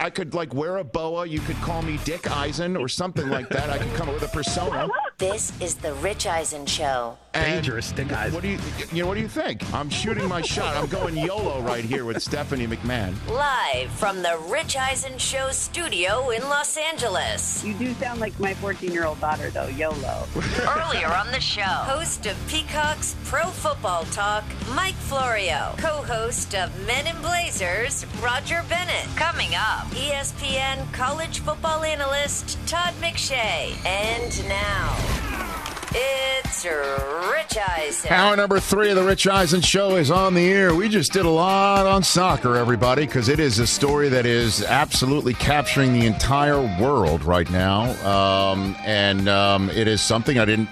I could like wear a boa. You could call me Dick Eisen or something like that. I could come up with a persona. This is the Rich Eisen Show. And Dangerous Dick Eisen. What do you, you know? What do you think? I'm shooting my shot. I'm going YOLO right here with Stephanie McMahon. Live from the Rich Eisen Show studio in Los Angeles. You do sound like my 14 year old daughter, though, YOLO. Earlier on the show, host of Peacock's Pro Football Talk, Mike Florio. Co host of Men in Blazers, Roger Bennett. Coming up, ESPN college football analyst Todd McShay. And now, it's Rich Eisen. Hour number three of the Rich Eisen Show is on the air. We just did a lot on soccer, everybody, because it is a story that is absolutely capturing the entire world right now. Um, and um, it is something I didn't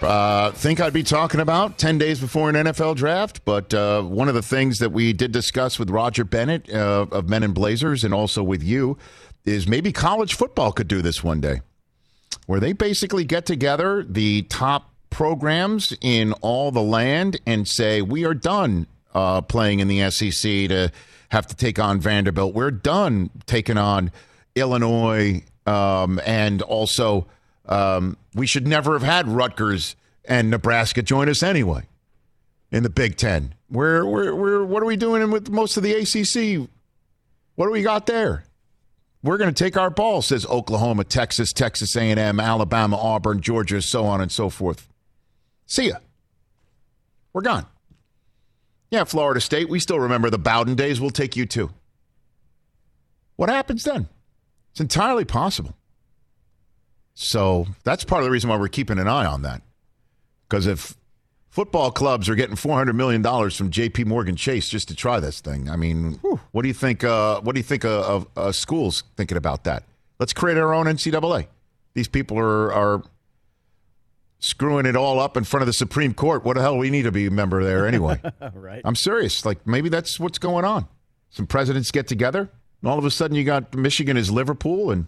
uh, think I'd be talking about 10 days before an NFL draft. But uh, one of the things that we did discuss with Roger Bennett uh, of Men in Blazers and also with you is maybe college football could do this one day where they basically get together the top programs in all the land and say, we are done uh, playing in the SEC to have to take on Vanderbilt. We're done taking on Illinois. Um, and also, um, we should never have had Rutgers and Nebraska join us anyway in the Big Ten. We're, we're, we're, what are we doing with most of the ACC? What do we got there? We're going to take our ball, says Oklahoma, Texas, Texas A&M, Alabama, Auburn, Georgia, so on and so forth. See ya. We're gone. Yeah, Florida State, we still remember the Bowden days. We'll take you too. What happens then? It's entirely possible. So that's part of the reason why we're keeping an eye on that. Because if football clubs are getting four hundred million dollars from J.P. Morgan Chase just to try this thing, I mean, what do you think? Uh, what do you think uh, of uh, schools thinking about that? Let's create our own NCAA. These people are are screwing it all up in front of the Supreme Court. What the hell we need to be a member there anyway? right. I'm serious. Like maybe that's what's going on. Some presidents get together, and all of a sudden you got Michigan is Liverpool, and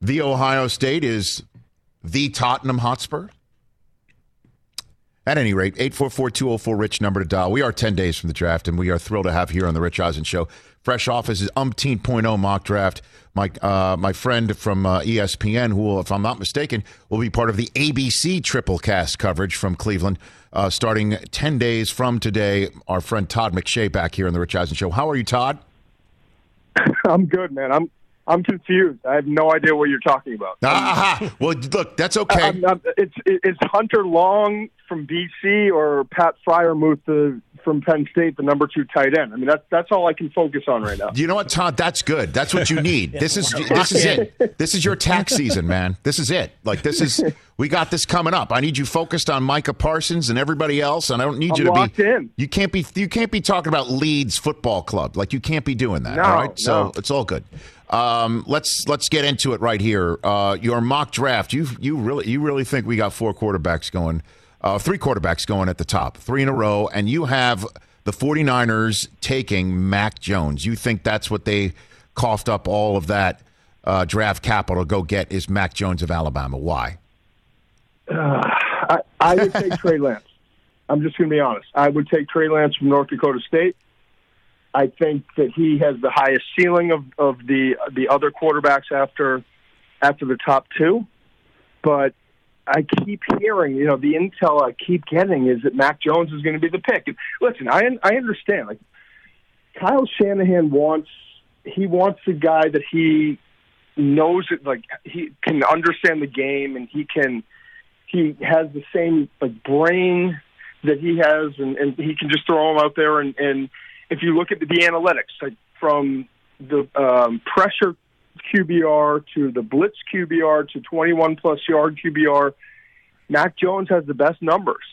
the Ohio State is the Tottenham Hotspur. At any rate, 844-204-RICH number to dial. We are 10 days from the draft, and we are thrilled to have here on the Rich Eisen Show, fresh off his umpteen.0 mock draft, my, uh, my friend from uh, ESPN, who, will, if I'm not mistaken, will be part of the ABC triple cast coverage from Cleveland, uh, starting 10 days from today. Our friend Todd McShay back here on the Rich Eisen Show. How are you, Todd? I'm good, man. I'm I'm confused. I have no idea what you're talking about. Ah, well, look, that's okay. I'm, I'm, it's it's Hunter Long from BC or Pat Freiermuth the, from Penn State, the number two tight end. I mean, that's that's all I can focus on right now. You know what, Todd? That's good. That's what you need. This is this is it. This is your tax season, man. This is it. Like this is we got this coming up. I need you focused on Micah Parsons and everybody else, and I don't need I'm you to be. in. You can't be. You can't be talking about Leeds Football Club. Like you can't be doing that. No, all right. So no. it's all good. Um, let's let's get into it right here. Uh, your mock draft. You you really you really think we got four quarterbacks going, uh, three quarterbacks going at the top, three in a row, and you have the 49ers taking Mac Jones. You think that's what they coughed up all of that uh, draft capital to go get is Mac Jones of Alabama? Why? I, I would take Trey Lance. I'm just going to be honest. I would take Trey Lance from North Dakota State. I think that he has the highest ceiling of, of the the other quarterbacks after after the top two. But I keep hearing, you know, the intel I keep getting is that Mac Jones is going to be the pick. And listen, I I understand. Like Kyle Shanahan wants he wants a guy that he knows it like he can understand the game and he can he has the same like brain that he has and, and he can just throw him out there and, and if you look at the, the analytics like from the um, pressure QBR to the blitz QBR to 21 plus yard QBR, Mac Jones has the best numbers,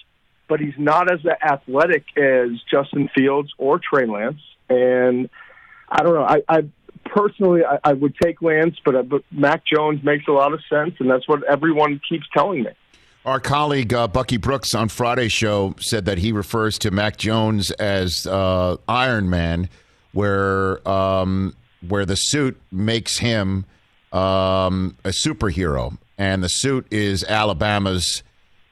but he's not as athletic as Justin Fields or Trey Lance. And I don't know. I, I personally, I, I would take Lance, but, uh, but Mac Jones makes a lot of sense, and that's what everyone keeps telling me. Our colleague uh, Bucky Brooks on Friday's show said that he refers to Mac Jones as uh, Iron Man, where um, where the suit makes him um, a superhero, and the suit is Alabama's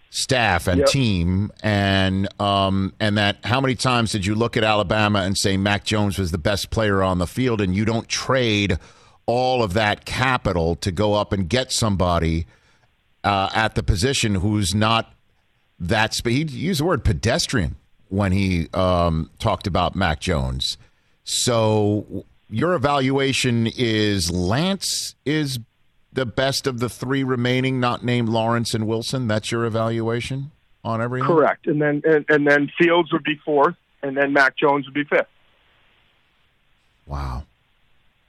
staff and Yep. team, and um, and that how many times did you look at Alabama and say Mac Jones was the best player on the field, and you don't trade all of that capital to go up and get somebody uh, at the position who's not that speed. He used the word pedestrian when he um, talked about Mac Jones. So your evaluation is Lance is the best of the three remaining, not named Lawrence and Wilson. That's your evaluation on everything. Correct. And then and, and then Fields would be fourth, and then Mac Jones would be fifth. Wow.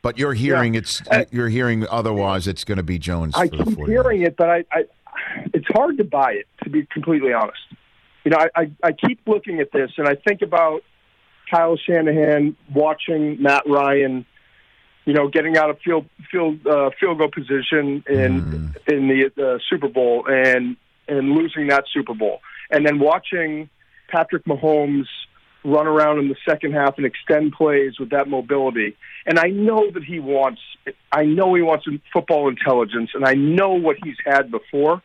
But you're hearing Yeah. it's I- you're hearing otherwise. It's going to be Jones. I keep hearing it, but I, I it's hard to buy it to be completely honest. You know, I, I, I keep looking at this and I think about Kyle Shanahan watching Matt Ryan, you know, getting out of field field uh, field goal position in in the uh, Super Bowl and and losing that Super Bowl, and then watching Patrick Mahomes run around in the second half and extend plays with that mobility. And I know that he wants, I know he wants football intelligence, and I know what he's had before.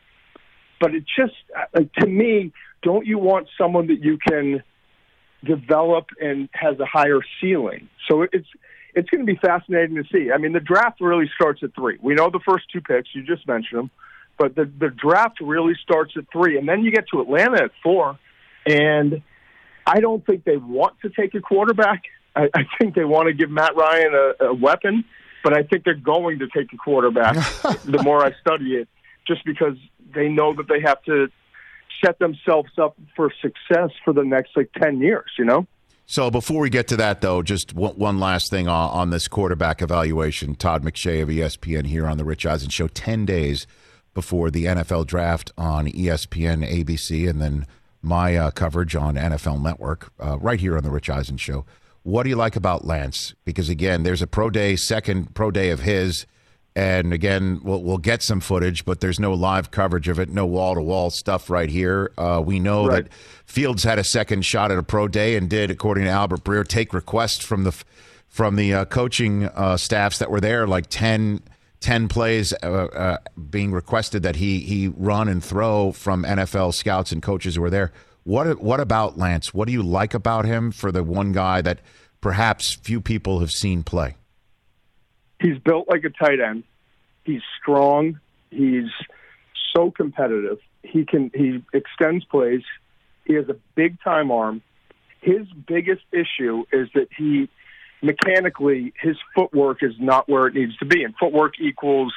But it just, uh, to me, don't you want someone that you can develop and has a higher ceiling? So it's it's going to be fascinating to see. I mean, the draft really starts at three. We know the first two picks; you just mentioned them, but the the draft really starts at three, and then you get to Atlanta at four, and I don't think they want to take a quarterback. I, I think they want to give Matt Ryan a, a weapon, but I think they're going to take a quarterback. the more I study it, just because they know that they have to set themselves up for success for the next like ten years. You know. So before we get to that, though, just one, last thing on, this quarterback evaluation. Todd McShay of ESPN here on the Rich Eisen Show, ten days before the NFL draft on ESPN, ABC, and then my uh, coverage on NFL Network, uh, right here on the Rich Eisen Show. What do you like about Lance? Because again, there's a pro day, second pro day of his, and again, we'll, we'll get some footage, but there's no live coverage of it, no wall to wall stuff right here. Uh, we know Right. that Fields had a second shot at a pro day and did, according to Albert Breer, take requests from the from the uh, coaching uh, staffs that were there, like 10, 10 plays uh, uh, being requested that he he run and throw from NFL scouts and coaches who were there. What what about Lance? What do you like about him for the one guy that perhaps few people have seen play? He's built like a tight end. He's strong. He's so competitive. He can he extends plays. He has a big time arm. His biggest issue is that he mechanically his footwork is not where it needs to be, and footwork equals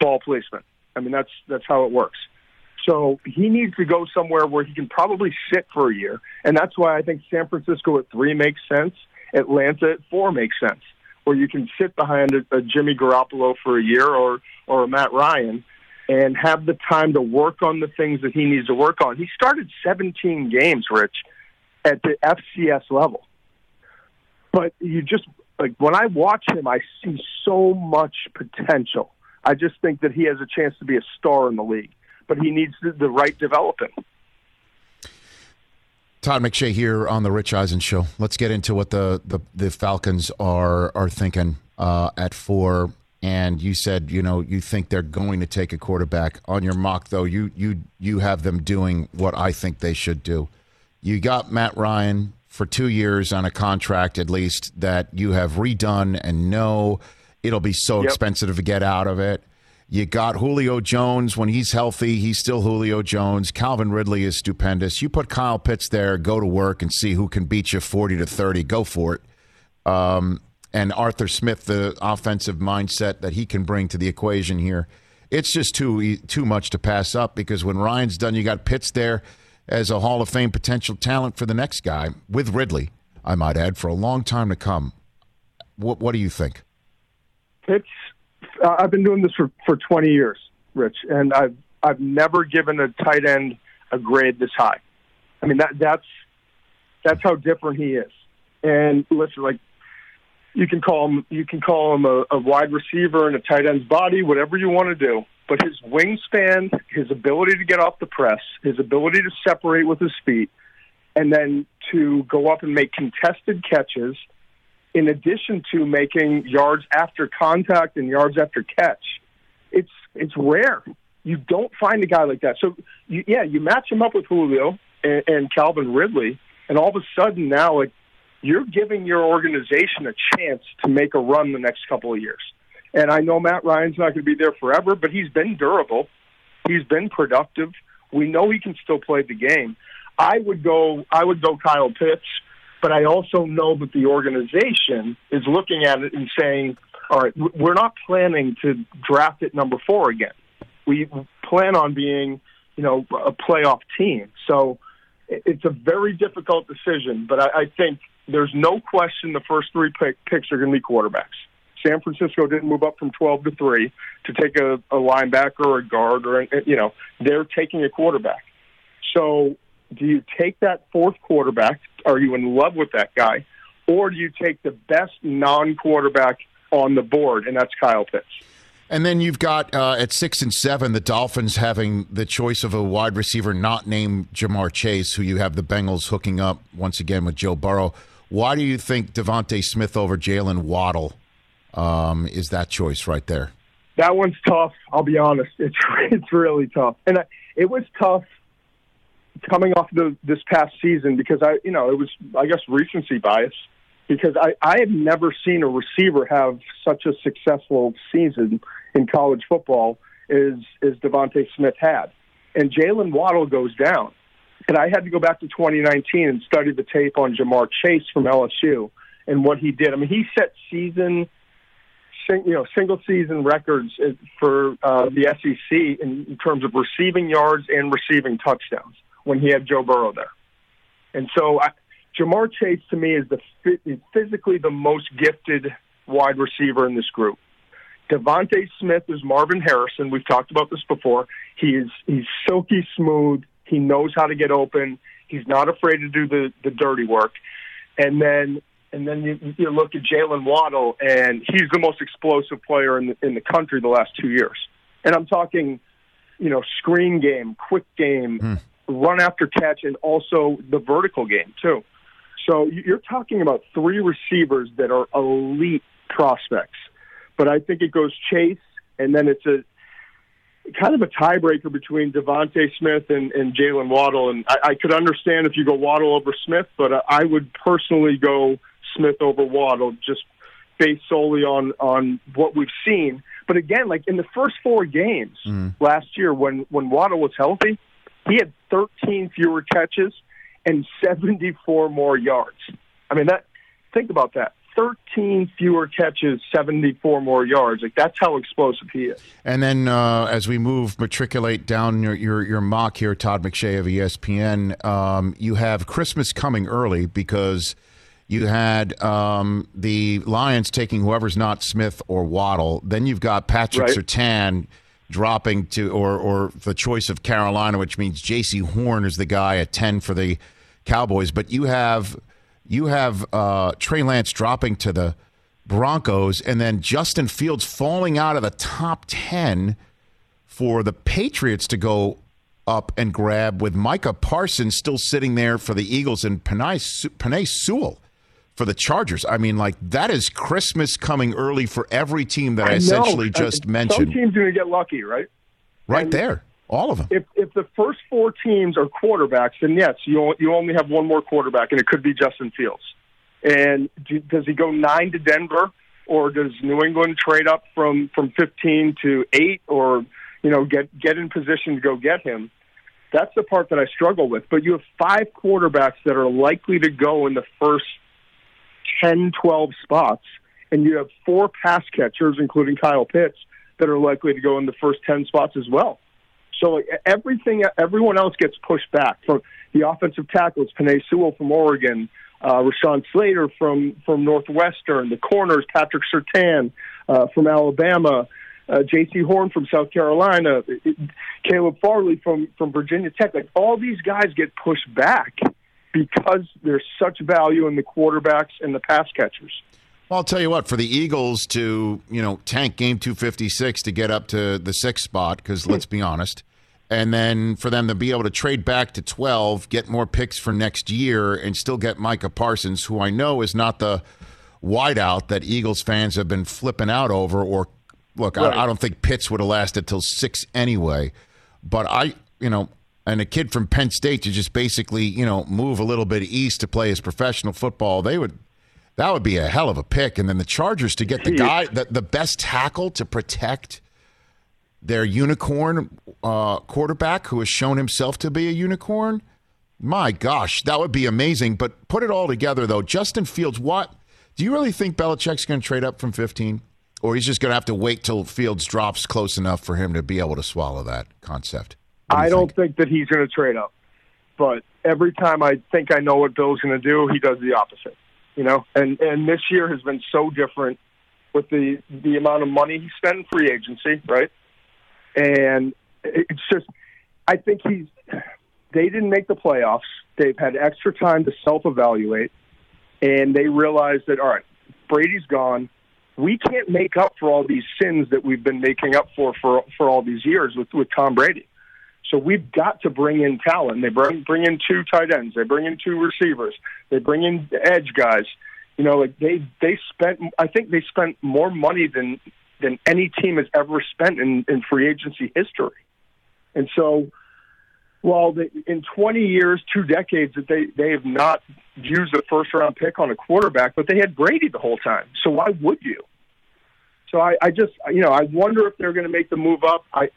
ball placement. I mean that's that's how it works. So he needs to go somewhere where he can probably sit for a year, and that's why I think San Francisco at three makes sense. Atlanta at four makes sense, where you can sit behind a, a Jimmy Garoppolo for a year or or a Matt Ryan, and have the time to work on the things that he needs to work on. He started 17 games, Rich, at the FCS level, but you just like when I watch him, I see so much potential. I just think that he has a chance to be a star in the league, but he needs the, the right developing. Todd McShay here on the Rich Eisen Show. Let's get into what the, the, the Falcons are are thinking uh, at four. And you said, you know, you think they're going to take a quarterback. On your mock, though, you you you have them doing what I think they should do. You got Matt Ryan for two years on a contract, at least that you have redone, and know it'll be so Yep. expensive to get out of it. You got Julio Jones when he's healthy. He's still Julio Jones. Calvin Ridley is stupendous. You put Kyle Pitts there, go to work and see who can beat you 40 to 30. Go for it. Um, and Arthur Smith, the offensive mindset that he can bring to the equation here. It's just too too much to pass up because when Ryan's done, you got Pitts there as a Hall of Fame potential talent for the next guy with Ridley, I might add, for a long time to come. What, what do you think? Pitts. Uh, I've been doing this for for 20 years, Rich, and I've I've never given a tight end a grade this high. I mean that that's that's how different he is. And listen, like you can call him you can call him a, a wide receiver and a tight end's body, whatever you want to do. But his wingspan, his ability to get off the press, his ability to separate with his feet, and then to go up and make contested catches in addition to making yards after contact and yards after catch, it's it's rare. You don't find a guy like that. So, you, yeah, you match him up with Julio and, and Calvin Ridley, and all of a sudden now, like, you're giving your organization a chance to make a run the next couple of years. And I know Matt Ryan's not going to be there forever, but he's been durable. He's been productive. We know he can still play the game. I would go. I would go Kyle Pitts, but I also know that the organization is looking at it and saying, "All right, we're not planning to draft at number four again. We plan on being, you know, a playoff team." So it's a very difficult decision, but I, I think there's no question the first three pick, picks are going to be quarterbacks. San Francisco didn't move up from 12 to 3 to take a, a linebacker or a guard or, you know, they're taking a quarterback. So do you take that fourth quarterback? Are you in love with that guy? Or do you take the best non quarterback on the board, and that's Kyle Pitts? And then you've got uh, at six and seven the Dolphins having the choice of a wide receiver not named Ja'Marr Chase, who you have the Bengals hooking up once again with Joe Burrow. Why do you think DeVonta Smith over Jaylen Waddle um, is that choice right there? That one's tough. I'll be honest. It's it's really tough, and I, it was tough coming off the this past season because I, you know, it was I guess recency bias because I I had never seen a receiver have such a successful season in college football as as DeVonta Smith had, and Jaylen Waddle goes down, and I had to go back to 2019 and study the tape on Ja'Marr Chase from LSU and what he did. I mean, he set season you know single season records for uh, the SEC in terms of receiving yards and receiving touchdowns when he had Joe Burrow there. And so I, Ja'Marr Chase to me is the is physically the most gifted wide receiver in this group. DeVonta Smith is Marvin Harrison. We've talked about this before. He is he's silky smooth. He knows how to get open. He's not afraid to do the the dirty work. And then and then you, you look at Jaylen Waddle, and he's the most explosive player in the, in the country the last two years. And I'm talking, you know, screen game, quick game, mm. Run after catch, and also the vertical game too. So you're talking about three receivers that are elite prospects. But I think it goes Chase, and then it's a kind of a tiebreaker between DeVonta Smith and, and Jaylen Waddle. And I, I could understand if you go Waddle over Smith, but I would personally go Smith over Waddle just based solely on on what we've seen. But again, like in the first four games mm. last year, when when Waddle was healthy, he had 13 fewer catches and 74 more yards. I mean, that think about that. 13 fewer catches, 74 more yards. Like that's how explosive he is. And then uh, as we move, matriculate down your, your, your mock here, Todd McShay of ESPN, um, you have Christmas coming early because you had um, the Lions taking whoever's not Smith or Waddle. Then you've got Patrick right. Surtain dropping to, or or the choice of Carolina, which means Jaycee Horn is the guy at ten for the Cowboys. But you have you have uh, Trey Lance dropping to the Broncos, and then Justin Fields falling out of the top ten for the Patriots to go up and grab with Micah Parsons still sitting there for the Eagles and Penei, Penei Sewell for the Chargers. I mean, like that is Christmas coming early for every team that I, I essentially uh, just mentioned. Some teams are going to get lucky, right? Right and there, all of them. If if the first four teams are quarterbacks, then yes, you you only have one more quarterback, and it could be Justin Fields. And do, does he go nine to Denver, or does New England trade up from from fifteen to eight, or you know get get in position to go get him? That's the part that I struggle with. But you have five quarterbacks that are likely to go in the first 10, 12 spots, and you have four pass catchers, including Kyle Pitts, that are likely to go in the first 10 spots as well. So everything, everyone else gets pushed back. From the offensive tackles, Penei Sewell from Oregon, uh, Rashawn Slater from from Northwestern, the corners, Patrick Surtain uh, from Alabama, uh, Jaycee Horn from South Carolina, Caleb Farley from from Virginia Tech. Like all these guys get pushed back because there's such value in the quarterbacks and the pass catchers. Well, I'll tell you what, for the Eagles to, you know, tank game 256 to get up to the sixth spot, because hmm. let's be honest, and then for them to be able to trade back to 12, get more picks for next year, and still get Micah Parsons, who I know is not the wideout that Eagles fans have been flipping out over or look, Right. I, I don't think Pitts would have lasted till six anyway. But I, you know, and a kid from Penn State to just basically, you know, move a little bit east to play his professional football, they would. That would be a hell of a pick. And then the Chargers to get the guy, the, the best tackle to protect their unicorn uh, quarterback who has shown himself to be a unicorn. My gosh, that would be amazing. But put it all together, though. Justin Fields, what do you really think Belichick's going to trade up from 15? Or he's just going to have to wait till Fields drops close enough for him to be able to swallow that concept? Do I don't think? think that he's going to trade up. But every time I think I know what Bill's going to do, he does the opposite. You know, and and this year has been so different with the the amount of money he spent in free agency, right? And it's just, I think he's. They didn't make the playoffs. They've had extra time to self evaluate, and they realized that all right, Brady's gone. We can't make up for all these sins that we've been making up for for for all these years with with Tom Brady. So we've got to bring in talent. They bring bring in two tight ends. They bring in two receivers. They bring in edge guys. You know, like they they spent. I think they spent more money than than any team has ever spent in in free agency history. And so, while they, in 20 years, two decades, that they they have not used a first round pick on a quarterback, but they had Brady the whole time. So why would you? So I, I just you know I wonder if they're going to make the move up. I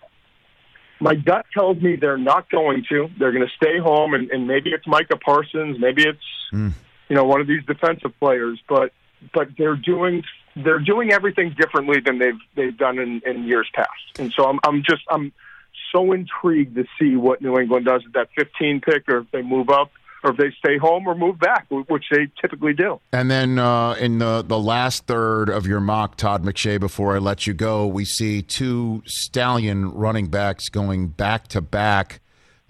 my gut tells me they're not going to. They're going to stay home, and, and maybe it's Micah Parsons, maybe it's Mm. you know one of these defensive players, but but they're doing they're doing everything differently than they've they've done in, in years past, and so I'm I'm just I'm so intrigued to see what New England does at that 15 pick, or if they move up, or if they stay home or move back, which they typically do. And then uh, in the, the last third of your mock, Todd McShay, before I let you go, we see two stallion running backs going back to back.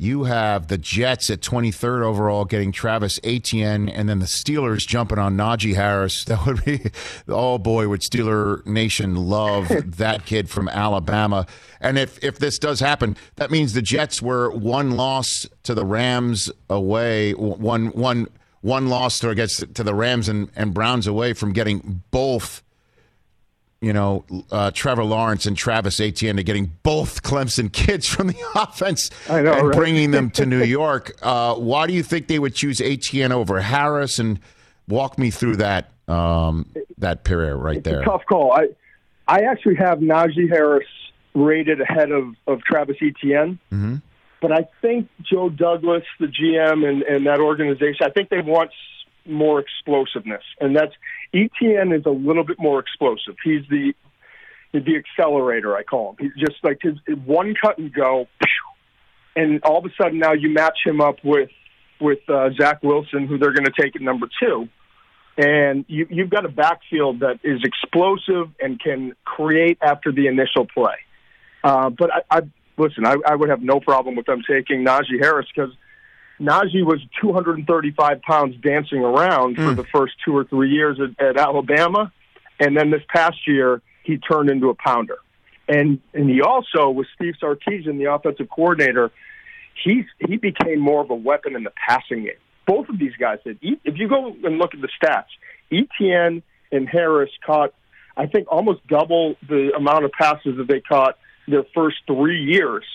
You have the Jets at 23rd overall getting Travis Etienne, and then the Steelers jumping on Najee Harris. That would be, oh boy, would Steeler Nation love that kid from Alabama. And if, if this does happen, that means the Jets were one loss to the Rams away, one, one, one loss to, guess, to the Rams and, and Browns away from getting both you know, uh, Trevor Lawrence and Travis Etienne to getting both Clemson kids from the offense know, and right? bringing them to New York. Uh, why do you think they would choose Etienne over Harris? And walk me through that um, that period right It's there. a tough call. I I actually have Najee Harris rated ahead of, of Travis Etienne. Mm-hmm. But I think Joe Douglas, the GM, and, and that organization, I think they want more explosiveness, and that's Etienne is a little bit more explosive. He's the the accelerator, I call him. He's just like his one cut and go, and all of a sudden now you match him up with with uh, Zach Wilson, who they're going to take at number two, and you, you've got a backfield that is explosive and can create after the initial play. Uh, but I, I listen, I, I would have no problem with them taking Najee Harris because Najee was 235 pounds dancing around for mm. the first two or three years at, at Alabama, and then this past year he turned into a pounder. And and he also with Steve Sarkisian, the offensive coordinator, he he became more of a weapon in the passing game. Both of these guys did. If you go and look at the stats, Etienne and Harris caught, I think, almost double the amount of passes that they caught their first three years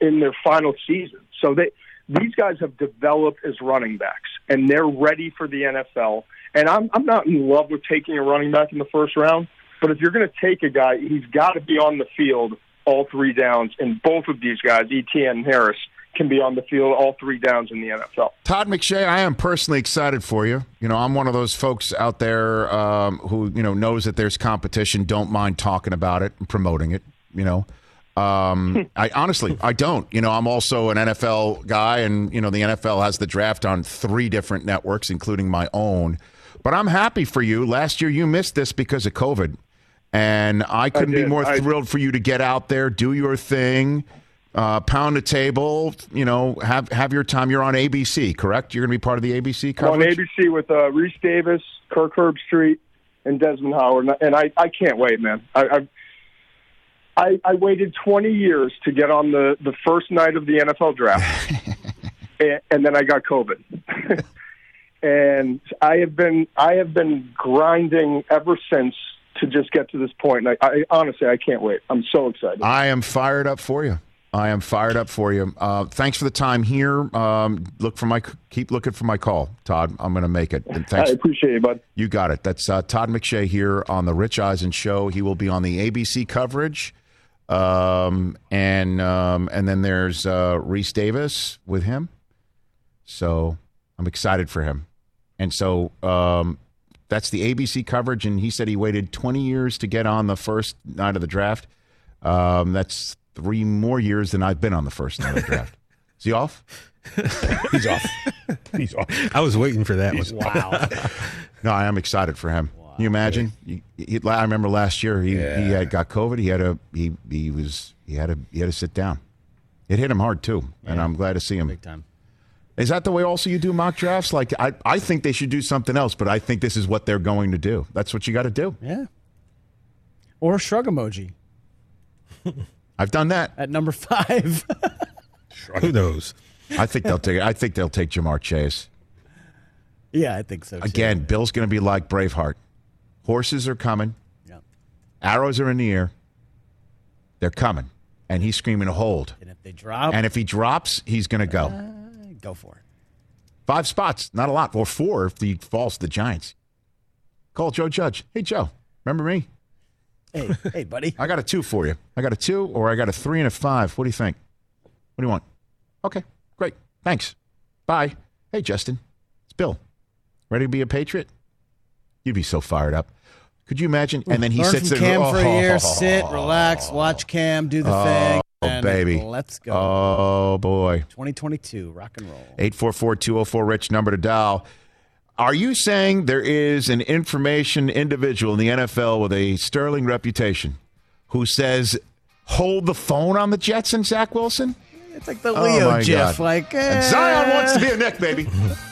in their final season. So they these guys have developed as running backs, and they're ready for the NFL. And I'm I'm not in love with taking a running back in the first round, but if you're going to take a guy, he's got to be on the field all three downs. And both of these guys, Etienne and Harris, can be on the field all three downs in the NFL. Todd McShay, I am personally excited for you. You know, I'm one of those folks out there um, who you know knows that there's competition, don't mind talking about it and promoting it. You know, um, I honestly I don't. You know, I'm also an NFL guy, and you know the NFL has the draft on three different networks, including my own. But I'm happy for you. Last year you missed this because of COVID, and I couldn't be more I- thrilled for you to get out there, do your thing. Uh, pound a table, you know, have have your time. You're on ABC, correct? You're going to be part of the ABC I'm on. ABC with uh, Rece Davis, Kirk Herbstreit, and Desmond Howard, and I, I can't wait, man. I, I I I waited 20 years to get on the the first night of the NFL draft, and, and then I got COVID. and I have been I have been grinding ever since to just get to this point. And I, I honestly, I can't wait. I'm so excited. I am fired up for you. I am fired up for you. Uh, thanks for the time here. Um, look for my keep looking for my call, Todd. I'm going to make it. And thanks. I appreciate it, bud. You got it. That's uh, Todd McShay here on the Rich Eisen Show. He will be on the ABC coverage, um, and um, and then there's uh, Rece Davis with him. So I'm excited for him. And so um, that's the ABC coverage. And he said he waited 20 years to get on the first night of the draft. Um, that's three more years than I've been on the first night of the draft. Is he off? He's off. He's off. I was waiting for that one. Wow. No, I am excited for him. Can you imagine? He, he, I remember last year he, he had got COVID. He had a he he was he had a he had to sit down. It hit him hard too, and I'm glad to see him. Big time. Is that the way also you do mock drafts? Like I, I think they should do something else, but I think this is what they're going to do. That's what you got to do. Yeah. Or shrug emoji I've done that. at number five. Who knows? I think they'll take. I think they'll take Ja'Marr Chase yeah, I think so. Too. again. Bill's going to be like Braveheart. Horses are coming. Yeah. Arrows are in the air. They're coming, and he's screaming hold. And if they drop, And if he drops, he's going to go. Uh, go for it. Five spots, not a lot, or four if he falls to the Giants. Call Joe Judge. Hey Joe, remember me? Hey, hey, buddy. I got a two for you. I got a two, or I got a three and a five. What do you think? What do you want? Okay, great. Thanks. Bye. Hey, Justin. It's Bill. Ready to be a Patriot? You'd be so fired up. Could you imagine? And then he Learn sits from there. Cam and for a year. "Oh, Sit, relax, watch Cam do the thing. Oh, and baby. Let's go. Oh, boy. 2022, rock and roll. 844 204 Rich, number to dial. Are you saying there is an information individual in the NFL with a sterling reputation who says, hold the phone on the Jets and Zach Wilson? It's like the Oh, Leo my Jeff. God. Like, eh. Zion wants to be a Knick, baby.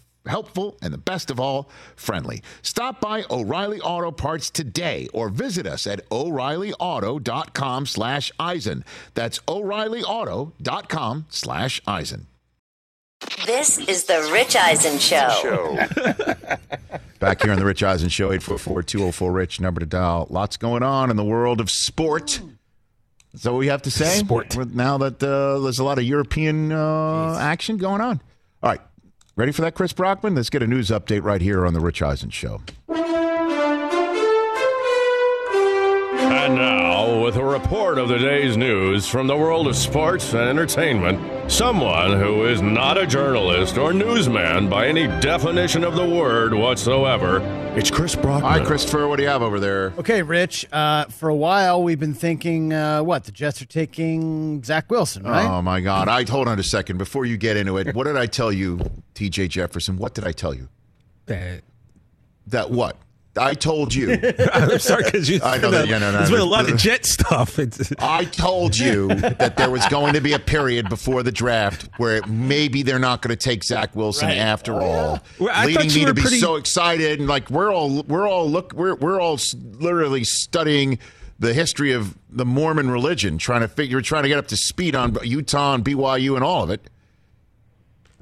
helpful, and the best of all, friendly. Stop by O'Reilly Auto Parts today or visit us at o'reillyauto.com slash Eisen. That's o'reillyauto.com slash Eisen. This is the Rich Eisen Show. Show. Back here on the Rich Eisen Show, 844-204-RICH, number to dial. Lots going on in the world of sport. Is that what we have to say? Sport. Now that uh, there's a lot of European uh, action going on. All right. Ready for that, Chris Brockman? Let's get a news update right here on the Rich Eisen Show. And now, with with a report of the day's news from the world of sports and entertainment. Someone who is not a journalist or newsman by any definition of the word whatsoever. It's Chris Brockman. Hi, Christopher. What do you have over there? Okay, Rich. Uh, for a while, we've been thinking, uh, what the Jets are taking Zach Wilson, right? Oh my God! I hold on a second before you get into it. What did I tell you, T.J. Jefferson? What did I tell you? That- That what? I told you. I'm sorry because you. I know that- yeah, no, no, there's been a lot of jet stuff. It's, I told you that there was going to be a period before the draft where maybe they're not going to take Zach Wilson Right. after oh, all, Well, leading me to were be pretty- so excited and like we're all we're all look we're we're all literally studying the history of the Mormon religion, trying to figure trying to get up to speed on Utah and BYU and all of it.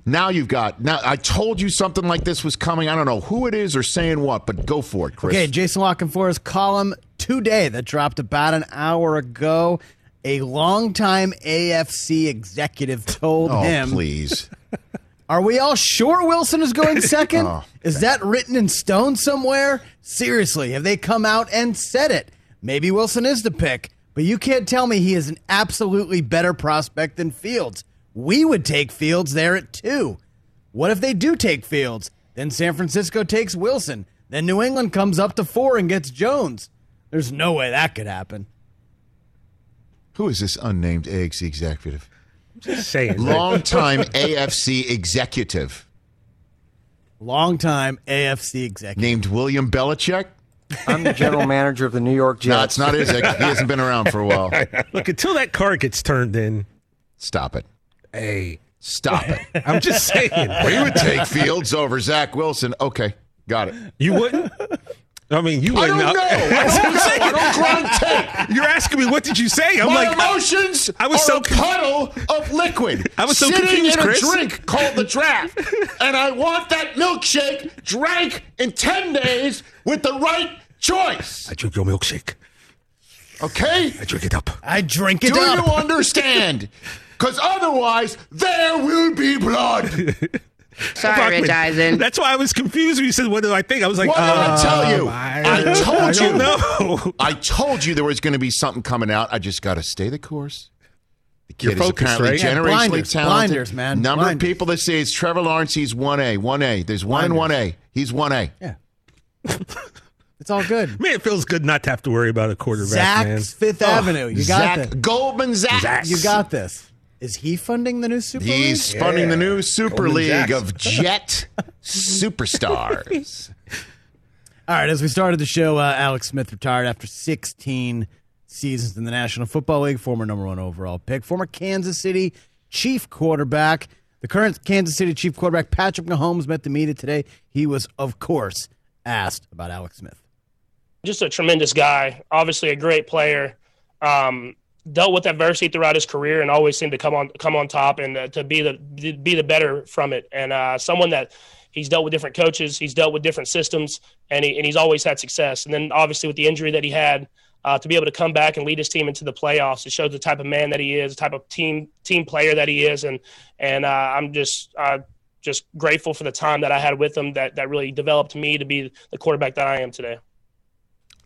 Now you've got now. I told you something like this was coming. I don't know who it is or saying what, but go for it, Chris. Okay, Jason La Canfora's column today that dropped about an hour ago. A longtime AFC executive told oh him, please. Are we all sure Wilson is going second? Oh. Is that written in stone somewhere? Seriously, have they come out and said it? Maybe Wilson is the pick, but you can't tell me he is an absolutely better prospect than Fields. We would take Fields there at two. What if they do take Fields? Then San Francisco takes Wilson. Then New England comes up to four and gets Jones. There's no way that could happen. Who is this unnamed AFC executive? just saying. Longtime AFC executive Longtime AFC executive. named William Belichick. I'm the general manager of the New York Jets. No, it's not his. He hasn't been around for a while. Look, until that car gets turned in, Stop it. Hey, Stop it. I'm just saying. We would take Fields over Zach Wilson. Okay, got it. You wouldn't? I mean, you I wouldn't. don't know. I don't know. I don't grind tape. You're asking me what did you say? I'm My like, emotions I was are so a con- puddle of liquid. I was so sitting confused, in Chris. a drink called the draft, and I want that milkshake drank in ten days with the right choice. I drink your milkshake. Okay. I drink it up. I drink it Do up. Do you understand? Because otherwise, there will be blood. Sorry, Rich Eisen. That's why I was confused when you said, "What do I think?" I was like, What did I uh, tell you? I, I told I you. know. I told you there was going to be something coming out. I just got to stay the course. The kid You're is focused, apparently right? Yeah, blinders, talented. blinders, man, Number blinders. of people that say it's Trevor Lawrence. He's one A, one A. There's one and one A. He's one A. Yeah. it's all good. Man, it feels good not to have to worry about a quarterback, man. Zach's Fifth Avenue. You got Zach this. Goldman Zach. You got this. Is he funding the new Super He's League? He's funding the new Super Goldman League Sachs. of Jet Superstars. All right, as we started the show, uh, Alex Smith retired after 16 seasons in the National Football League, former number one overall pick, former Kansas City Chief quarterback. The current Kansas City Chief quarterback, Patrick Mahomes, met the media today. He was, of course, asked about Alex Smith. just a tremendous guy. Obviously, a great player. Um, dealt with adversity throughout his career and always seemed to come on come on top and uh, to be the be the better from it. And uh, someone that he's dealt with different coaches, he's dealt with different systems, and he, and he's always had success. And then obviously with the injury that he had. Uh, to be able to come back and lead his team into the playoffs, it shows the type of man that he is, the type of team team player that he is, and and uh, I'm just uh, just grateful for the time that I had with him that that really developed me to be the quarterback that I am today.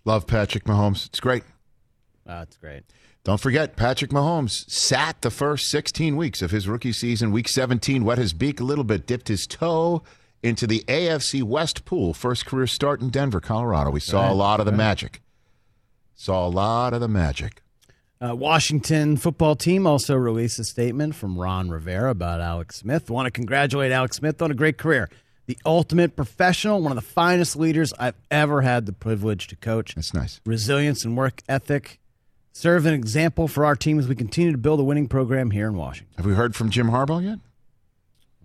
Love Patrick Mahomes. It's great. That's great. Don't forget, Patrick Mahomes sat the first 16 weeks of his rookie season. Week 17, wet his beak a little bit, dipped his toe into the AFC West pool. First career start in Denver, Colorado. We saw a lot of the magic. Saw a lot of the magic. Uh, Washington football team also released a statement from Ron Rivera about Alex Smith. Want to congratulate Alex Smith on a great career. The ultimate professional, one of the finest leaders I've ever had the privilege to coach. That's nice. Resilience and work ethic. Serve an example for our team as we continue to build a winning program here in Washington. Have we heard from Jim Harbaugh yet?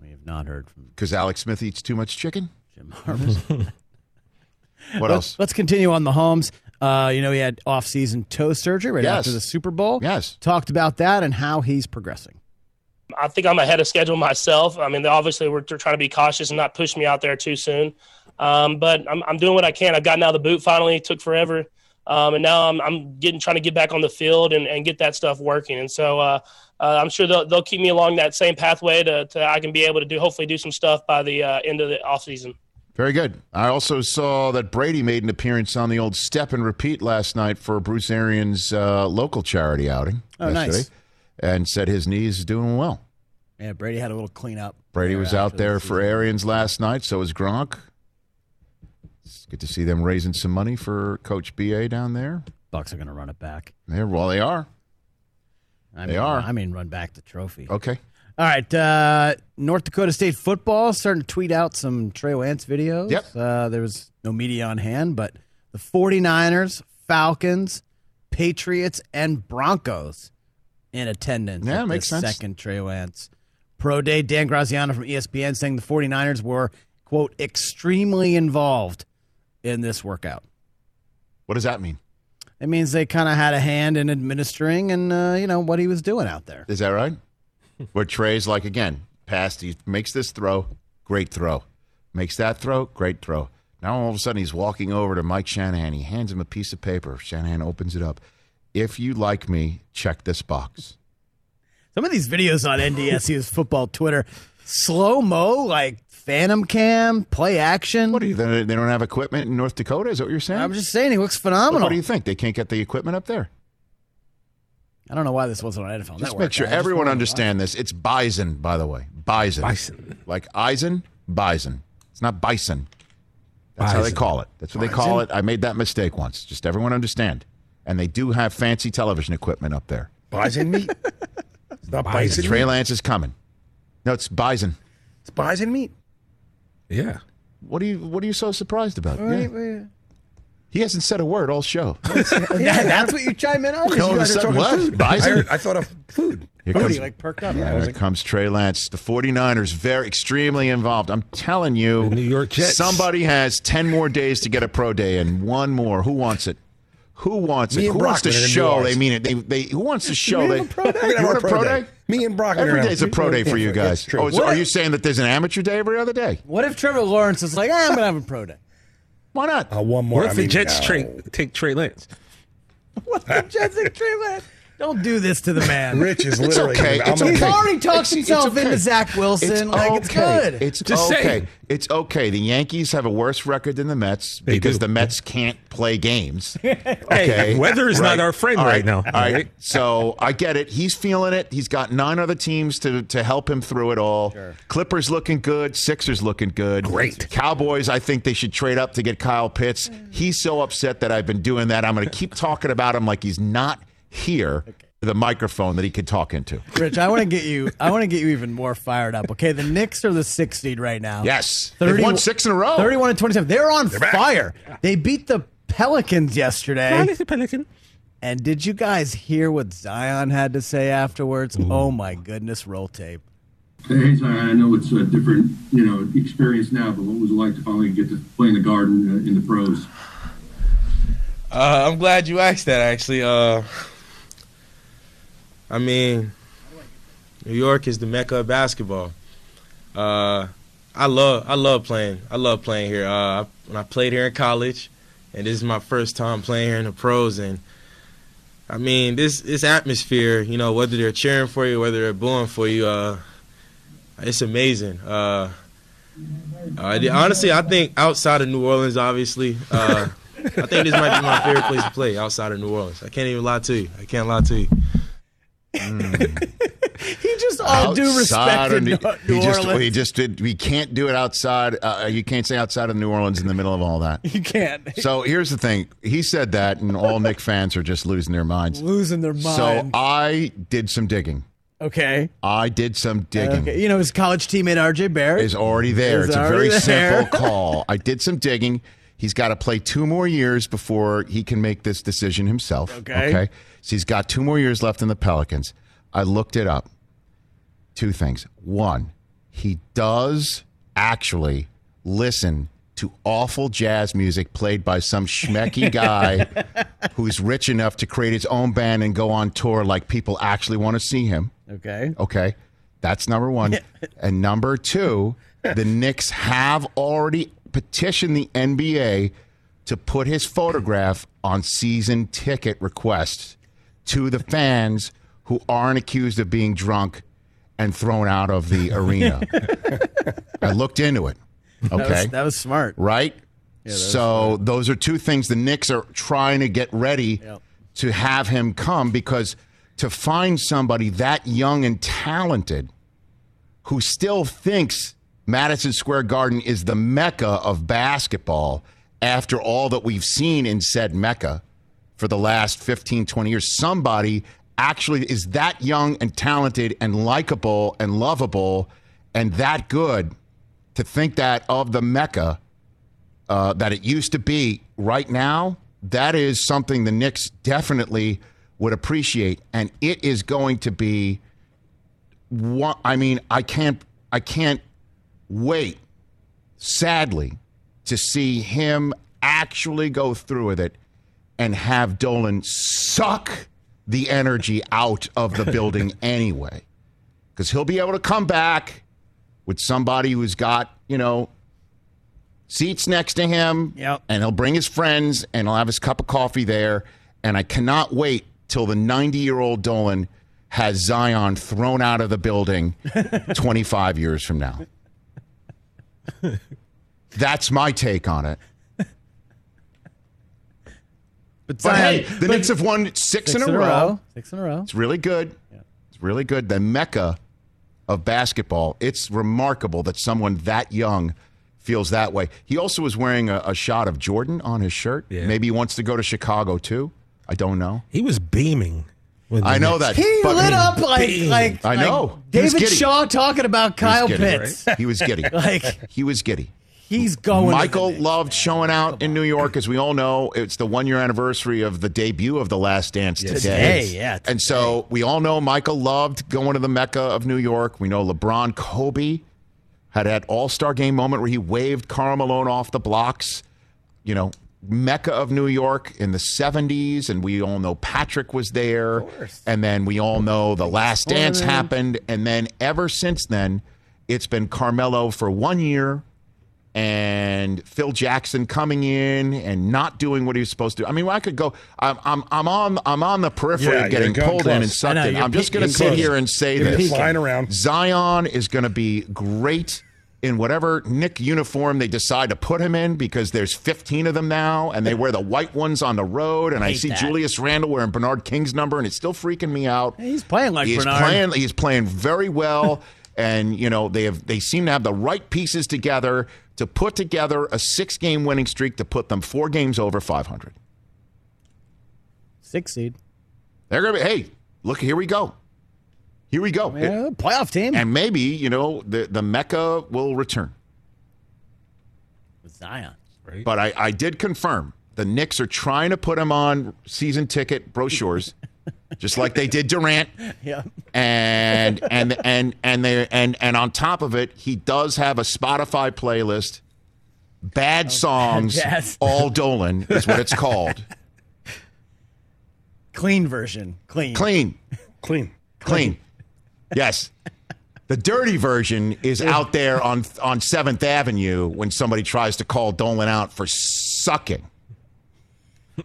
We have not heard from Because Alex Smith eats too much chicken? Jim Harbaugh. What else? Let's continue on the homes. Uh, you know, he had off-season toe surgery right Yes. after the Super Bowl. Yes. Talked about that and how he's progressing. I think I'm ahead of schedule myself. I mean, obviously we're trying to be cautious and not push me out there too soon. Um, but I'm, I'm doing what I can. I've gotten out of the boot finally. It took forever. Um, and now I'm, I'm getting trying to get back on the field and, and get that stuff working. And so uh, uh, I'm sure they'll, they'll keep me along that same pathway to, to I can be able to do hopefully do some stuff by the uh, end of the off season. Very good. I also saw that Brady made an appearance on the old step and repeat last night for Bruce Arians' uh, local charity outing. Oh, nice. yesterday, And said his knees doing well. Yeah, Brady had a little cleanup. Brady was after out the there for season. Arians last night. So was Gronk. It's good to see them raising some money for Coach BA down there. Bucks are going to run it back. There, well, they are. I They mean, are. I mean, run back the trophy. Okay. All right. Uh, North Dakota State football starting to tweet out some Trey Lance videos. Yep. Uh, there was no media on hand, but the 49ers, Falcons, Patriots, and Broncos in attendance. Yeah, makes sense. Second Trey Lance pro day. Dan Graziano from ESPN saying the 49ers were, quote, extremely involved in this workout. What does that mean? It means they kind of had a hand in administering and, uh, you know, what he was doing out there. Is that right? Where Trey's like, again, passed, he makes this throw, great throw. Makes that throw, great throw. Now all of a sudden he's walking over to Mike Shanahan. He hands him a piece of paper. Shanahan opens it up. If you like me, check this box. Some of these videos on NDSU's football Twitter, slow mo, like Phantom Cam, play action. What do you they they don't have equipment in North Dakota? Is that what you're saying? I'm just saying, he looks phenomenal. What do you think? They can't get the equipment up there? I don't know why this wasn't on NFL Just Network. make sure I everyone wanted understand this. It's bison, by the way. Bison. Bison. Like Eisen, bison. It's not bison. That's how they call it. That's what they call it. I made that mistake once. Just everyone understand. And they do have fancy television equipment up there. Bison meat. It's not bison. Trey. Lance is coming. No, it's bison. It's bison meat. Yeah. What are you What are you so surprised about? Wait, Yeah. wait. He hasn't said a word all show. That- that's what you chime in on? All of a guys are sudden, what? food. I, heard- I thought of food. Here Booty, comes, like perked up. Here comes Trey Lance. The 49ers very extremely involved. I'm telling you, New York Jets. somebody has 10 more days to get a pro day and one more. Who wants it? Who wants Me it? and Who wants to Brockman are gonna show they mean it? They, they who wants to show they We're gonna You want a pro day. Me and Brock are Every gonna a have- pro day for you guys. that's true. Oh, is- What are if- you saying that there's an amateur day every other day? What if Trevor Lawrence is like, eh, I'm going to have a pro day? Why not? Uh, one more. What if I the mean, Jets no. tra- take Trey Lance? What if the Jets and Trey Lance? Don't do this to the man. Rich is It's literally. okay. I'm It's gonna He's okay. already talked It's- it's himself okay. into Zach Wilson. It's like, okay. it's good. It's Just okay. saying. It's okay. The Yankees have a worse record than the Mets They because do. the Mets can't play games. Hey, Okay. weather is not our friend right now. All right. So I get it. He's feeling it. He's got nine other teams to, to help him through it all. Clippers looking good. Sixers looking good. Great. Cowboys, I think they should trade up to get Kyle Pitts. Mm. He's so upset that I've been doing that. I'm going to keep talking about him like he's not here. The microphone that he could talk into. Rich, I want to get you. I want to get you even more fired up. Okay, the Knicks are the sixth seed right now. Yes. They've won six in a row. 31 and 27. They're on fire. They beat the Pelicans yesterday. Pelican. And did you guys hear what Zion had to say afterwards? Oh my goodness, roll tape. Hey, Zion, I know it's a different, you know, experience now, but what was it like to finally get to play in the Garden uh, in the pros? Uh, I'm glad you asked that. Actually, uh, I mean, New York is the mecca of basketball. Uh, I love, I love playing. I love playing here. Uh, when I played here in college, and this is my first time playing here in the pros, and I mean, this this atmosphere. You know, whether they're cheering for you, whether they're booing for you, uh, it's amazing. Uh, uh, honestly, I think outside of New Orleans, obviously, uh, I think this might be my favorite place to play outside of New Orleans. I can't even lie to you. I can't lie to you. He just all due respect of New, he just Orleans. he just did. We can't do it outside. Uh, you can't say outside of New Orleans in the middle of all that. you can't. So here's the thing. He said that, and all Knick fans are just losing their minds. Losing their minds. So. I did some digging. okay. I did some digging. Okay. You know his college teammate RJ Barrett Is already there. Is it's a very there. simple call. I did some digging. He's got to play two more years before he can make this decision himself. Okay. Okay. So he's got two more years left in the Pelicans. I looked it up. Two things. One, he does actually listen to awful jazz music played by some schmecky guy who's rich enough to create his own band and go on tour like people actually want to see him. Okay. Okay. That's number one. and number two, the Knicks have already petitioned the NBA to put his photograph on season ticket requests to the fans who aren't accused of being drunk and thrown out of the arena. I looked into it. That Okay. was, that was smart. right? that was so those are two things the Knicks are trying to get ready Yep. to have him come because to find somebody that young and talented who still thinks Madison Square Garden is the mecca of basketball after all that we've seen in said mecca for the last 15 20 years somebody actually is that young and talented and likable and lovable and that good to think that of the mecca uh, that it used to be right now, that is something the Knicks definitely would appreciate, and it is going to be. One, I mean, I can't, I can't wait. Sadly, to see him actually go through with it and have Dolan suck the energy out of the building anyway, because he'll be able to come back with somebody who's got you know seats next to him. Yep. And he'll bring his friends and he'll have his cup of coffee there. And I cannot wait till the 90 year old Dolan has Zion thrown out of the building 25 years from now. That's my take on it. But, But hey, the Knicks have won six, six in, a, row. Six in a row. It's really good. It's really good. The mecca of basketball. It's remarkable that someone that young feels that way. He also was wearing a, a shot of Jordan on his shirt. Yeah. Maybe he wants to go to Chicago too. I don't know. He was beaming. I know that. He lit up like like I know. like He was David giddy. Shaw talking about Kyle giddy. Pitts. He was giddy. Like he was giddy. he's going. Michael loved showing out in New York, as we all know. It's the one year anniversary of the debut of The Last Dance today. Today, yeah, And so we all know Michael loved going to the Mecca of New York. We know LeBron Kobe had that All Star game moment where he waved Karl Malone off the blocks. You know, Mecca of New York in the 70s, and we all know Patrick was there. And then we all know The Last Dance happened. And then ever since then, it's been Carmelo for one year and Phil Jackson coming in and not doing what he was supposed to. I mean, I could go. I'm I'm, I'm on I'm on the periphery Yeah, of getting you're going pulled in and close. sucked know, in. I'm just going to sit close. here and say You're this: flying around. Zion is going to be great in whatever Knick uniform they decide to put him in because there's 15 of them now and they wear the white ones on the road and I, hate see that. Julius Randle wearing Bernard King's number and it's still freaking me out. He's playing like he's Bernard. playing he's playing very well and you know they have they seem to have the right pieces together to put together a six game winning streak to put them four games over 500. Six seed. They're going to be hey, look here we go. Here we go. Yeah, playoff team. And maybe, you know, the the Mecca will return. Zion. But I, I did confirm the Knicks are trying to put him on season ticket brochures, just like they did Durant. Yeah. And and and and they and and on top of it, he does have a Spotify playlist. Bad oh, songs, Yes. all Dolan is what it's called. Clean version. Clean. Clean, Clean. clean. Yes. The dirty version is out there on on Seventh Avenue when somebody tries to call Dolan out for sucking.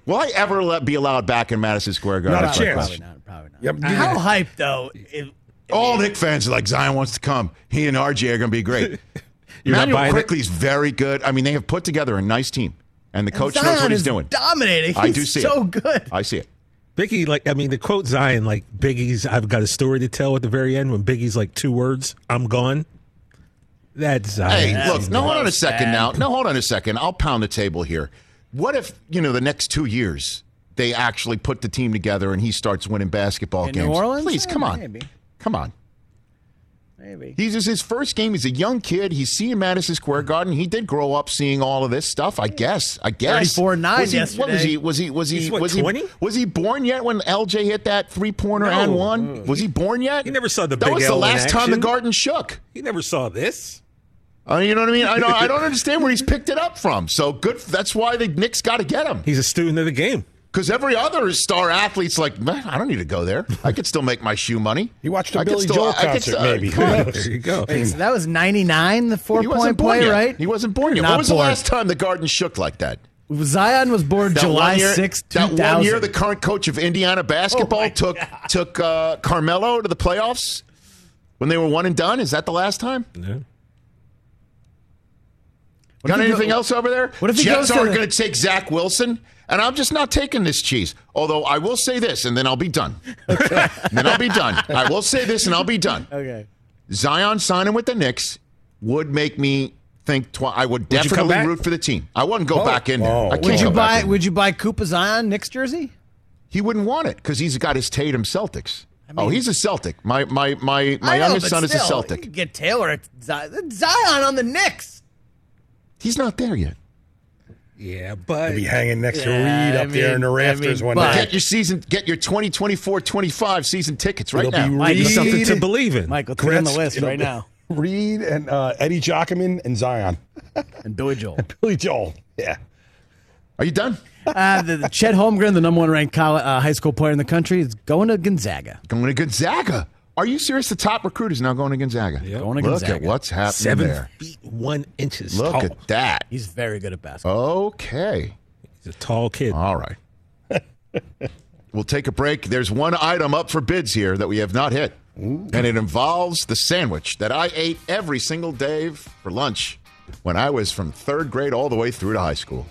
Will I ever let, be allowed back in Madison Square Garden? Not a chance. Probably not. Probably not. Yep. How hyped though? If, All Knick fans are like Zion wants to come. He and RJ are going to be great. You're not Emmanuel buying it? Very good. I mean, they have put together a nice team, and the coach Zion knows what he's doing. Dominating. I He's do see so it. good. I see it. Biggie, like I mean, the quote Zion, like Biggie's. I've got a story to tell at the very end when Biggie's like two words. I'm gone. That's Zion. Hey, look, no, hold on a second now. No, hold on a second. I'll pound the table here. What if, you know, the next two years they actually put the team together and he starts winning basketball In games? New Orleans? Please, come on. maybe. Come on. Maybe. He's is his first game. He's a young kid. He's seeing Madison Square Garden. He did grow up seeing all of this stuff. I guess. I guess. 34-9 was he, What was he? Was he? Was he? He's what, was he? Was he born yet when LJ hit that three pointer No. and one? Was he born yet? He never saw the That Big was the L last time the. Garden shook. He never saw this. Uh, you know what I mean? I don't. I don't understand where he's picked it up from. So good. That's why the Knicks got to get him. He's a student of the game. Because every other star athlete's like, man, I don't need to go there. I could still make my shoe money. You watched a I could Billy still- Joel I could concert, still- maybe. come on. There you go. Wait, so that was 99, the four-point play, yet. right? He wasn't born yet. Not when was born. the last time the Garden shook like that? Zion was born That July one year, 6, That one year, the current coach of Indiana basketball Oh, took God. took uh, Carmelo to the playoffs when they were one and done. Is that the last time? Yeah. What Got anything go- else over there? What if he Jets aren't the- going to take Zach Wilson? And I'm just not taking this cheese. Although I will say this, and then I'll be done. and then I'll be done. I will say this, and I'll be done. Okay. Zion signing with the Knicks would make me think twice. I would definitely back? root for the team. I wouldn't go oh. back in there. Oh, I can't Would you buy? Would you buy Koopa Zion Knicks jersey? He wouldn't want it because he's got his Tatum Celtics. oh, he's a Celtic. My my my my I know, youngest son is a still, you Celtic. Get Taylor at Zion on the Knicks. He's not there yet. Yeah, but He'll be hanging next to Yeah, Reed I up there in the mean- I rafters mean, one but- day. Get your season. Get your 2024-25 season tickets right It'll now. be Mike, Reed, something to believe in. Michael, three on the list right now. Reed and uh, Eddie Jockman and Zion. And Billy Joel. and Billy Joel. Yeah. Are you done? uh, the, the Chet Holmgren, the number one ranked college, uh, high school player in the country, is going to Gonzaga. Going to Gonzaga. Are you serious? The top recruit is now going to Gonzaga. Going to Look at what's happening seven there. feet one inches Look tall. at that. He's very good at basketball. Okay. He's a tall kid. All right. we'll take a break. There's one item up for bids here that we have not hit, and it involves the sandwich that I ate every single day for lunch when I was from third grade all the way through to high school.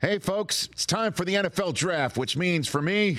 Hey, folks, it's time for the NFL draft, which means for me,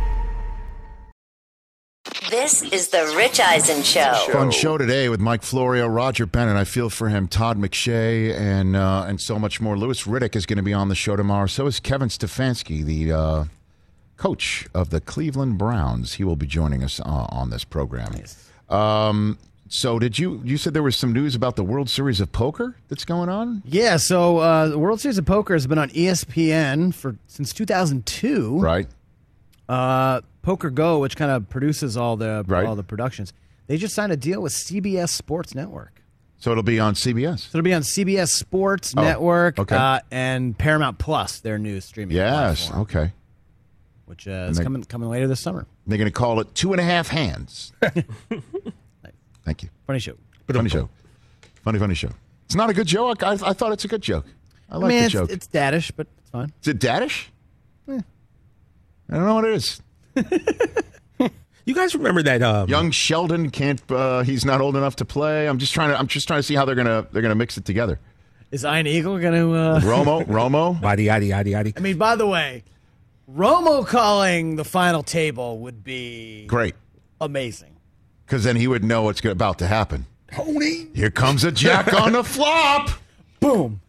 This is the Rich Eisen Show. Fun show today with Mike Florio, Roger Bennett. I feel for him, Todd McShay, and uh, and so much more. Louis Riddick is going to be on the show tomorrow. So is Kevin Stefanski, the uh, coach of the Cleveland Browns. He will be joining us uh, on this program. Um, so did you? You said there was some news about the World Series of Poker that's going on. Yeah, so uh, the World Series of Poker has been on ESPN for since 2002. Right. Uh, PokerGO, which kind of produces all the Right. all the productions, they just signed a deal with CBS Sports Network. So it'll be on CBS. So it'll be on CBS Sports Oh, Network okay. uh, and Paramount Plus, their new streaming Yes. platform, Okay. which uh, is they- coming coming later this summer. They're going to call it Two and a Half Hands. Thank you. Funny show. Funny show. Funny, funny show. It's not a good joke. I, I thought it's a good joke. I I, like mean, the it's, joke. it's daddish, but it's fine. Is it daddish? Yeah. I don't know what it is. You guys remember that? Um, Young Sheldon can't. Uh, he's not old enough to play. I'm just trying to. I'm just trying to see how they're gonna. They're gonna mix it together. Is Iron Eagle going to? Uh... Romo. Romo. Yadi yadi yadi yadi. I mean, by the way, Romo calling the final table would be Great, amazing. because then he would know what's about to happen. Tony. Here comes a jack on the flop. Boom.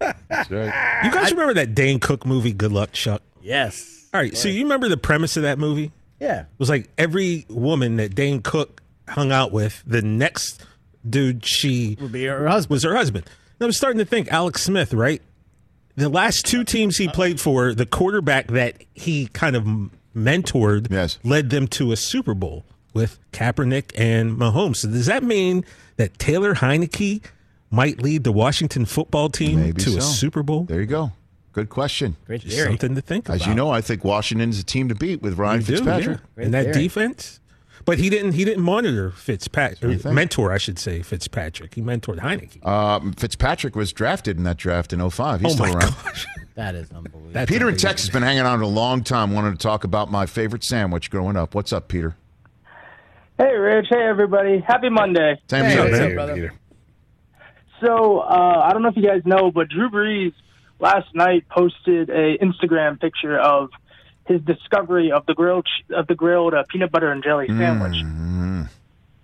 That's right. You guys remember that Dane Cook movie, Good Luck Chuck? Yes. All right, so you remember the premise of that movie? Yeah. It was like every woman that Dane Cook hung out with, the next dude she Would be her husband. was her husband. And I was starting to think Alex Smith, right? The last two teams he played for, the quarterback that he kind of mentored Yes. led them to a Super Bowl with Kaepernick and Mahomes. So does that mean that Taylor Heinicke might lead the Washington football team Maybe to so. a Super Bowl? There you go. Good question. Great Just theory. something to think about. As you know, I think Washington's a team to beat with Ryan You do, Fitzpatrick. yeah. and that theory. defense. But he didn't. He didn't monitor Fitzpatrick. Mentor, I should say, Fitzpatrick. He mentored Heinicke. Um, Fitzpatrick was drafted in that draft in 05. He's Oh, still my around. That is unbelievable. That's Peter in. Texas has been hanging on a long time. Wanted to talk about my favorite sandwich growing up. What's up, Peter? Hey, Rich. Hey, everybody. Happy Monday. Same Hey, to you, man. up, brother? So, uh, I don't know if you guys know, but Drew Brees last night posted a Instagram picture of his discovery of the grilled of the grilled uh, peanut butter and jelly sandwich. Mm-hmm.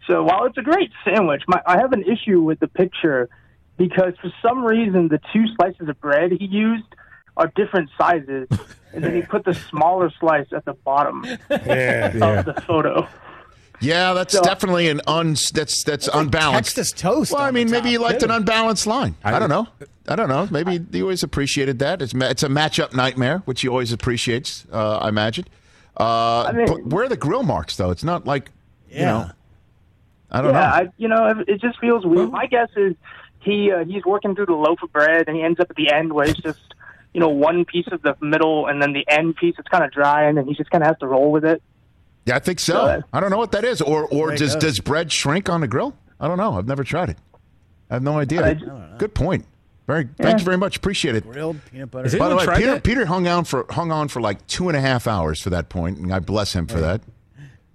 So, while it's a great sandwich, my, I have an issue with the picture because for some reason the two slices of bread he used are different sizes, and then he put the smaller slice at the bottom Yeah. of the photo. Yeah, that's So- definitely an un that's that's unbalanced. Texas toast. Well, I mean, maybe top, you liked too. an unbalanced line. I, don't know. I don't know. Maybe you always appreciated that. It's it's a matchup nightmare, which he always appreciates. Uh, I imagine. Uh, mean- but where are the grill marks though? It's not like you know. I don't yeah, know. I, you know, it- it just feels weird. My guess is he uh, he's working through the loaf of bread, and he ends up at the end where it's just you know one piece of the middle, and then the end piece it's kind of dry, and then he just kind of has to roll with it. Yeah, I think so. Good. I don't know what that is. Or or does goes. does bread shrink on the grill? I don't know. I've never tried it. I have no idea. I- I Good point. Very. Thank you very much. Appreciate it. grilled peanut butter. By the way, Peter that? Peter hung on for hung on for like two and a half hours for that point, and I bless him for that.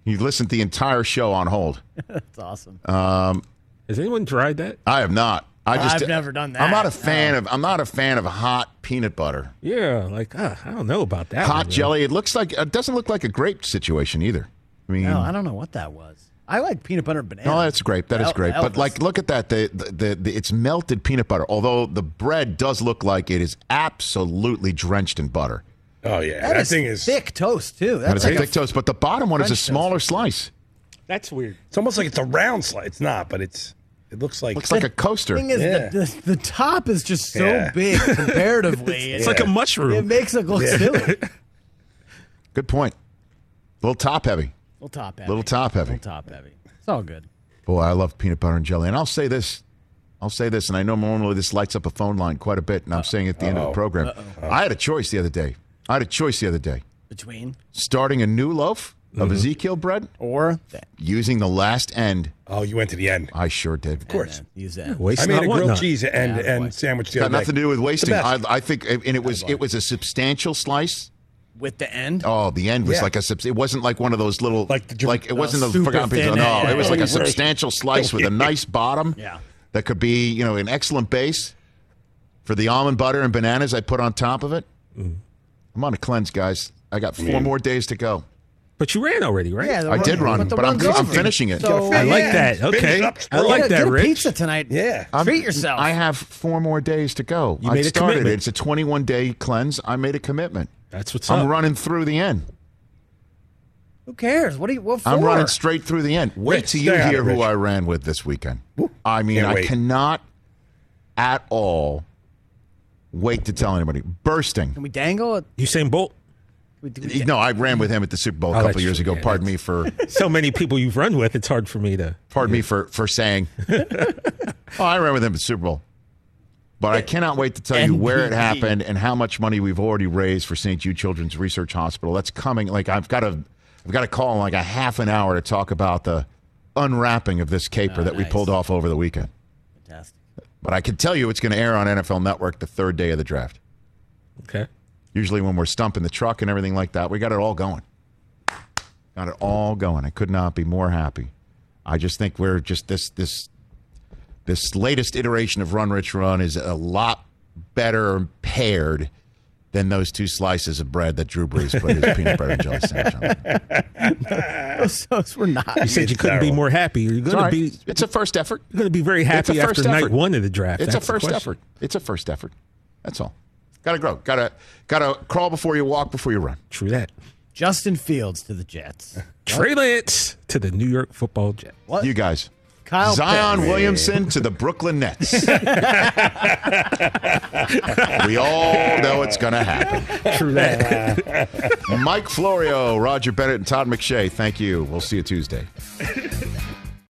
He listened to the entire show on hold. That's awesome. Um, Has anyone tried that? I have not. I just I've never done that. I'm not that. a fan of I'm not a fan of hot peanut butter. Yeah, like uh, I don't know about that. hot one, man. jelly. It looks like it doesn't look like a grape situation either. I mean, No, I don't know what that was. I like peanut butter and banana. No, that's great. That is El- great. But like, look at that. The, the, the, the it's melted peanut butter. Although the bread does look like it is absolutely drenched in butter. Oh yeah, that, that, is thing is. thick toast too. That That's is like a thick toast. But the bottom one is a French toast. smaller slice. That's weird. It's almost like it's a round slice. It's not, but it's. It looks like. Looks like a coaster. thing is Yeah. the, the the top is just so Yeah. big comparatively. It's like a mushroom. It makes it look Yeah. silly. Good point. A little top heavy. A little top heavy. Little top heavy. Little top heavy. It's all good. Boy, I love peanut butter and jelly. And I'll say this. I'll say this, and I know normally this lights up a phone line quite a bit, and I'm saying at the end of the program. I had a choice the other day. I had a choice the other day. Between Starting a new loaf of Ezekiel bread or that. using the last end. Oh, you went to the end. I sure did. Of course. Use that. Waste I made not, a grilled not. cheese and Yeah, and sandwich the Got other day. nothing to do with wasting. I. I think, and it was it was a substantial slice. With the end. Oh, the end was Yeah. like a. subs- It wasn't like one of those little Like the- like it wasn't the the forgotten pizza. No, end. it was like a substantial slice with a nice bottom. Yeah. that could be you know an excellent base for the almond butter and bananas I put on top of it. Mm. I'm on a cleanse, guys. I got four more days to go. But you ran already, right? Yeah, I did run, the but I'm, I'm finishing it. So, I like yeah. that. Okay, up I like Get a- that, get a Rich. pizza tonight. Yeah. I'm- Treat yourself. I have four more days to go. You I made a started commitment. it. It's a 21 day cleanse. I made a commitment. That's what's I'm up. running through the end. Who cares? What do you? What for? I'm running straight through the end. Wait Rich, till you stay hear it, who I ran with this weekend. I mean, Can't I wait. cannot at all wait to tell anybody. Bursting. Can we dangle it? Usain Bolt. We, we, No, I ran with him at the Super Bowl a Oh, couple that's years true. ago. Yeah, pardon me for So many people you've run with. It's hard for me to. pardon me for for saying. oh, I ran with him at the Super Bowl. But I cannot wait to tell you where it happened and how much money we've already raised for St. Jude Children's Research Hospital. That's coming. Like I've got a, I've got a call in like a half an hour to talk about the unwrapping of this caper Oh, that we pulled off over the weekend. Fantastic. But I can tell you it's going to air on NFL Network the third day of the draft. Okay. Usually when we're stumping the truck and everything like that, we got it all going. Got it all going. I could not be more happy. I just think we're just this this this latest iteration of Run Rich Run is a lot better paired than those two slices of bread that Drew Brees put his peanut butter and jelly sandwich on. Those, those were not. You said you couldn't be more happy. You're It's going all to be. It's a first effort. You're going to be very happy first after night one of the draft. It's That's a first effort. It's a first effort. That's all. Got to grow. Got to got to crawl before you walk before you run. True that. Justin Fields to the Jets. Trey Lance to the New York Football Jets. What? You guys. Kyle Zion Pitts. Williamson to the Brooklyn Nets. we all know it's going to happen. True that. Mike Florio, Roger Bennett, and Todd McShay, thank you. We'll see you Tuesday.